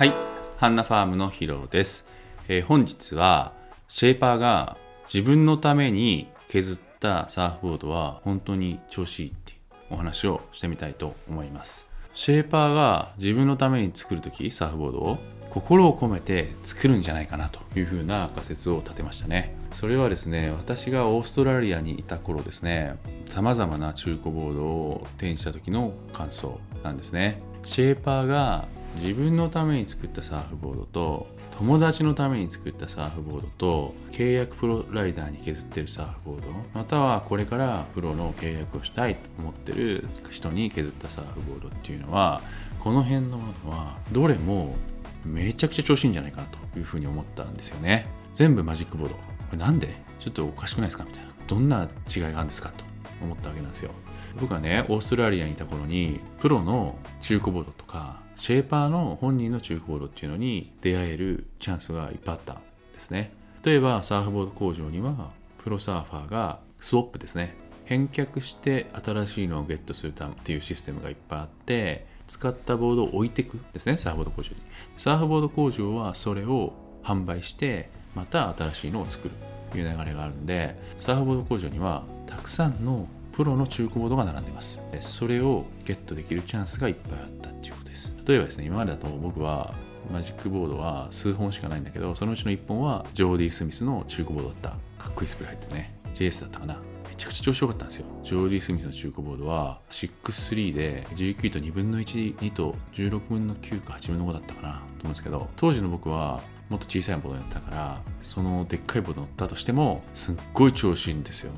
はい、ハンナファームのヒロです、えー本日はシェーパーが自分のために削ったサーフボードは本当に調子いいってお話をしてみたいと思います。シェーパーが自分のために作るときサーフボードを心を込めて作るんじゃないかなというふうな仮説を立てましたね。それはですね、私がオーストラリアにいた頃ですね、様々な中古ボードを手にした時の感想なんですね。シェーパーが自分のために作ったサーフボードと友達のために作ったサーフボードと契約プロライダーに削ってるサーフボードまたはこれからプロの契約をしたいと思ってる人に削ったサーフボードっていうのはこの辺のものはどれもめちゃくちゃ調子いいんじゃないかなというふうに思ったんですよね。全部マジックボード。これなんで？ちょっとおかしくないですか？みたいな。どんな違いがあるんですか？と。思ったわけなんですよ。僕はねオーストラリアにいた頃にプロの中古ボードとかシェーパーの本人の中古ボードっていうのに出会えるチャンスがいっぱいあったんですね。例えばサーフボード工場にはプロサーファーがスワップですね。返却して新しいのをゲットするためっていうシステムがいっぱいあって使ったボードを置いていくですねサーフボード工場に。サーフボード工場はそれを販売してまた新しいのを作るという流れがあるんでサーフボード工場にはたくさんのプロの中古ボードが並んでます。それをゲットできるチャンスがいっぱいあったっていうことです。例えばですね今までだと僕はマジックボードは数本しかないんだけどそのうちの1本はジョーディ・スミスの中古ボードだった。かっこいいスプレー入ってね。JS だったかな。めちゃくちゃ調子良かったんですよ。ジョーディ・スミスの中古ボードは6-3で19と2分の12と16分の9か8分の5だったかな。と思うんですけど当時の僕はもっと小さいボードやったからそのでっかいボード乗ったとしてもすっごい調子いいんですよ。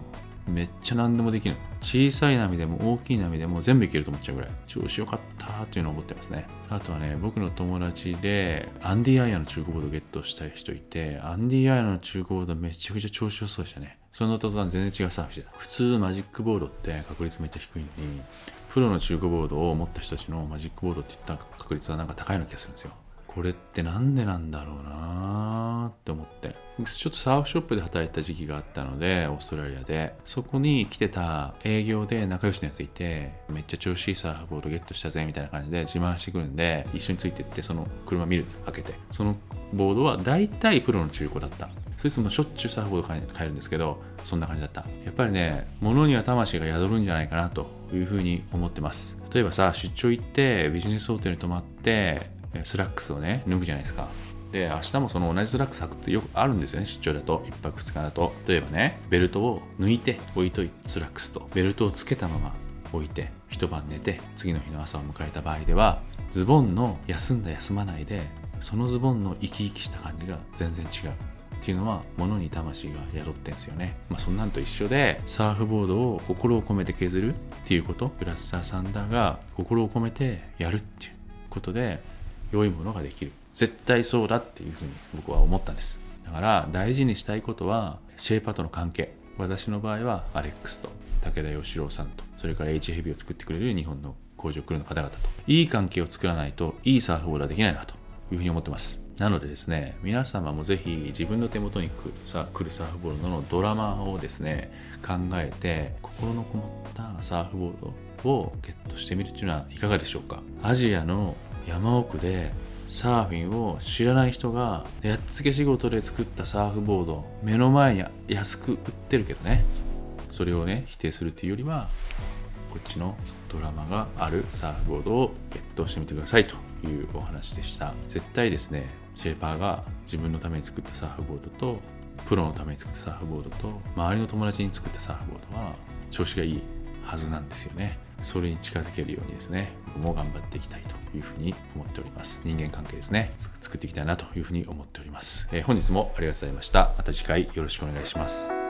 めっちゃ何でもできる。小さい波でも大きい波でも全部いけると思っちゃうぐらい。調子良かったっていうのを思ってますね。あとはね僕の友達でアンディ・アイアの中古ボードゲットしたい人いてアンディ・アイアの中古ボードめちゃくちゃ調子良そうでしたね。その途端全然違うサーフィンしてた。普通マジックボードって確率めっちゃ低いのにプロの中古ボードを持った人たちのマジックボードって言った確率はなんか高いような気がするんですよ。これってなんでなんだろうなって思って。僕ちょっとサーフショップで働いた時期があったのでオーストラリアで。そこに来てた営業で仲良しのやついてめっちゃ調子いいサーフボードゲットしたぜみたいな感じで自慢してくるんで一緒についてってその車見る開けて。そのボードは大体プロの中古だった。そいつもしょっちゅうサーフボード買えるんですけどそんな感じだった。やっぱりね物には魂が宿るんじゃないかなというふうに思ってます。例えばさ出張行ってビジネスホテルに泊まってスラックスをね脱ぐじゃないですか。で明日もその同じスラックス履くってよくあるんですよね出張だと。1泊2日だと。例えばねベルトを抜いて置いといてスラックスと。ベルトをつけたまま置いて一晩寝て次の日の朝を迎えた場合ではズボンの休んだ休まないでそのズボンの生き生きした感じが全然違う。っていうのは物に魂が宿ってんですよね。まあそんなんと一緒でサーフボードを心を込めて削るっていうこと。グラッサーサンダーが心を込めてやるっていうことで良いものができる。絶対そうだっていうふうに僕は思ったんです。だから大事にしたいことはシェーパーとの関係。私の場合はアレックスと武田義郎さんとそれから H ヘビを作ってくれる日本の工場クルーの方々といい関係を作らないといいサーフボードはできないなというふうに思ってます。なのでですね皆様もぜひ自分の手元に来るサーフボードのドラマをですね考えて心のこもったサーフボードをゲットしてみるっていうのはいかがでしょうか。アジアの山奥でサーフィンを知らない人がやっつけ仕事で作ったサーフボード目の前に安く売ってるけどね。それをね否定するっていうよりはこっちのドラマがあるサーフボードをゲットしてみてくださいというお話でした。絶対ですねシェーパーが自分のために作ったサーフボードとプロのために作ったサーフボードと周りの友達に作ったサーフボードは調子がいいはずなんですよね。それに近づけるようにですね僕も頑張っていきたいというふうに思っております。人間関係ですね。作っていきたいなというふうに思っております、えー本日もありがとうございました。また次回よろしくお願いします。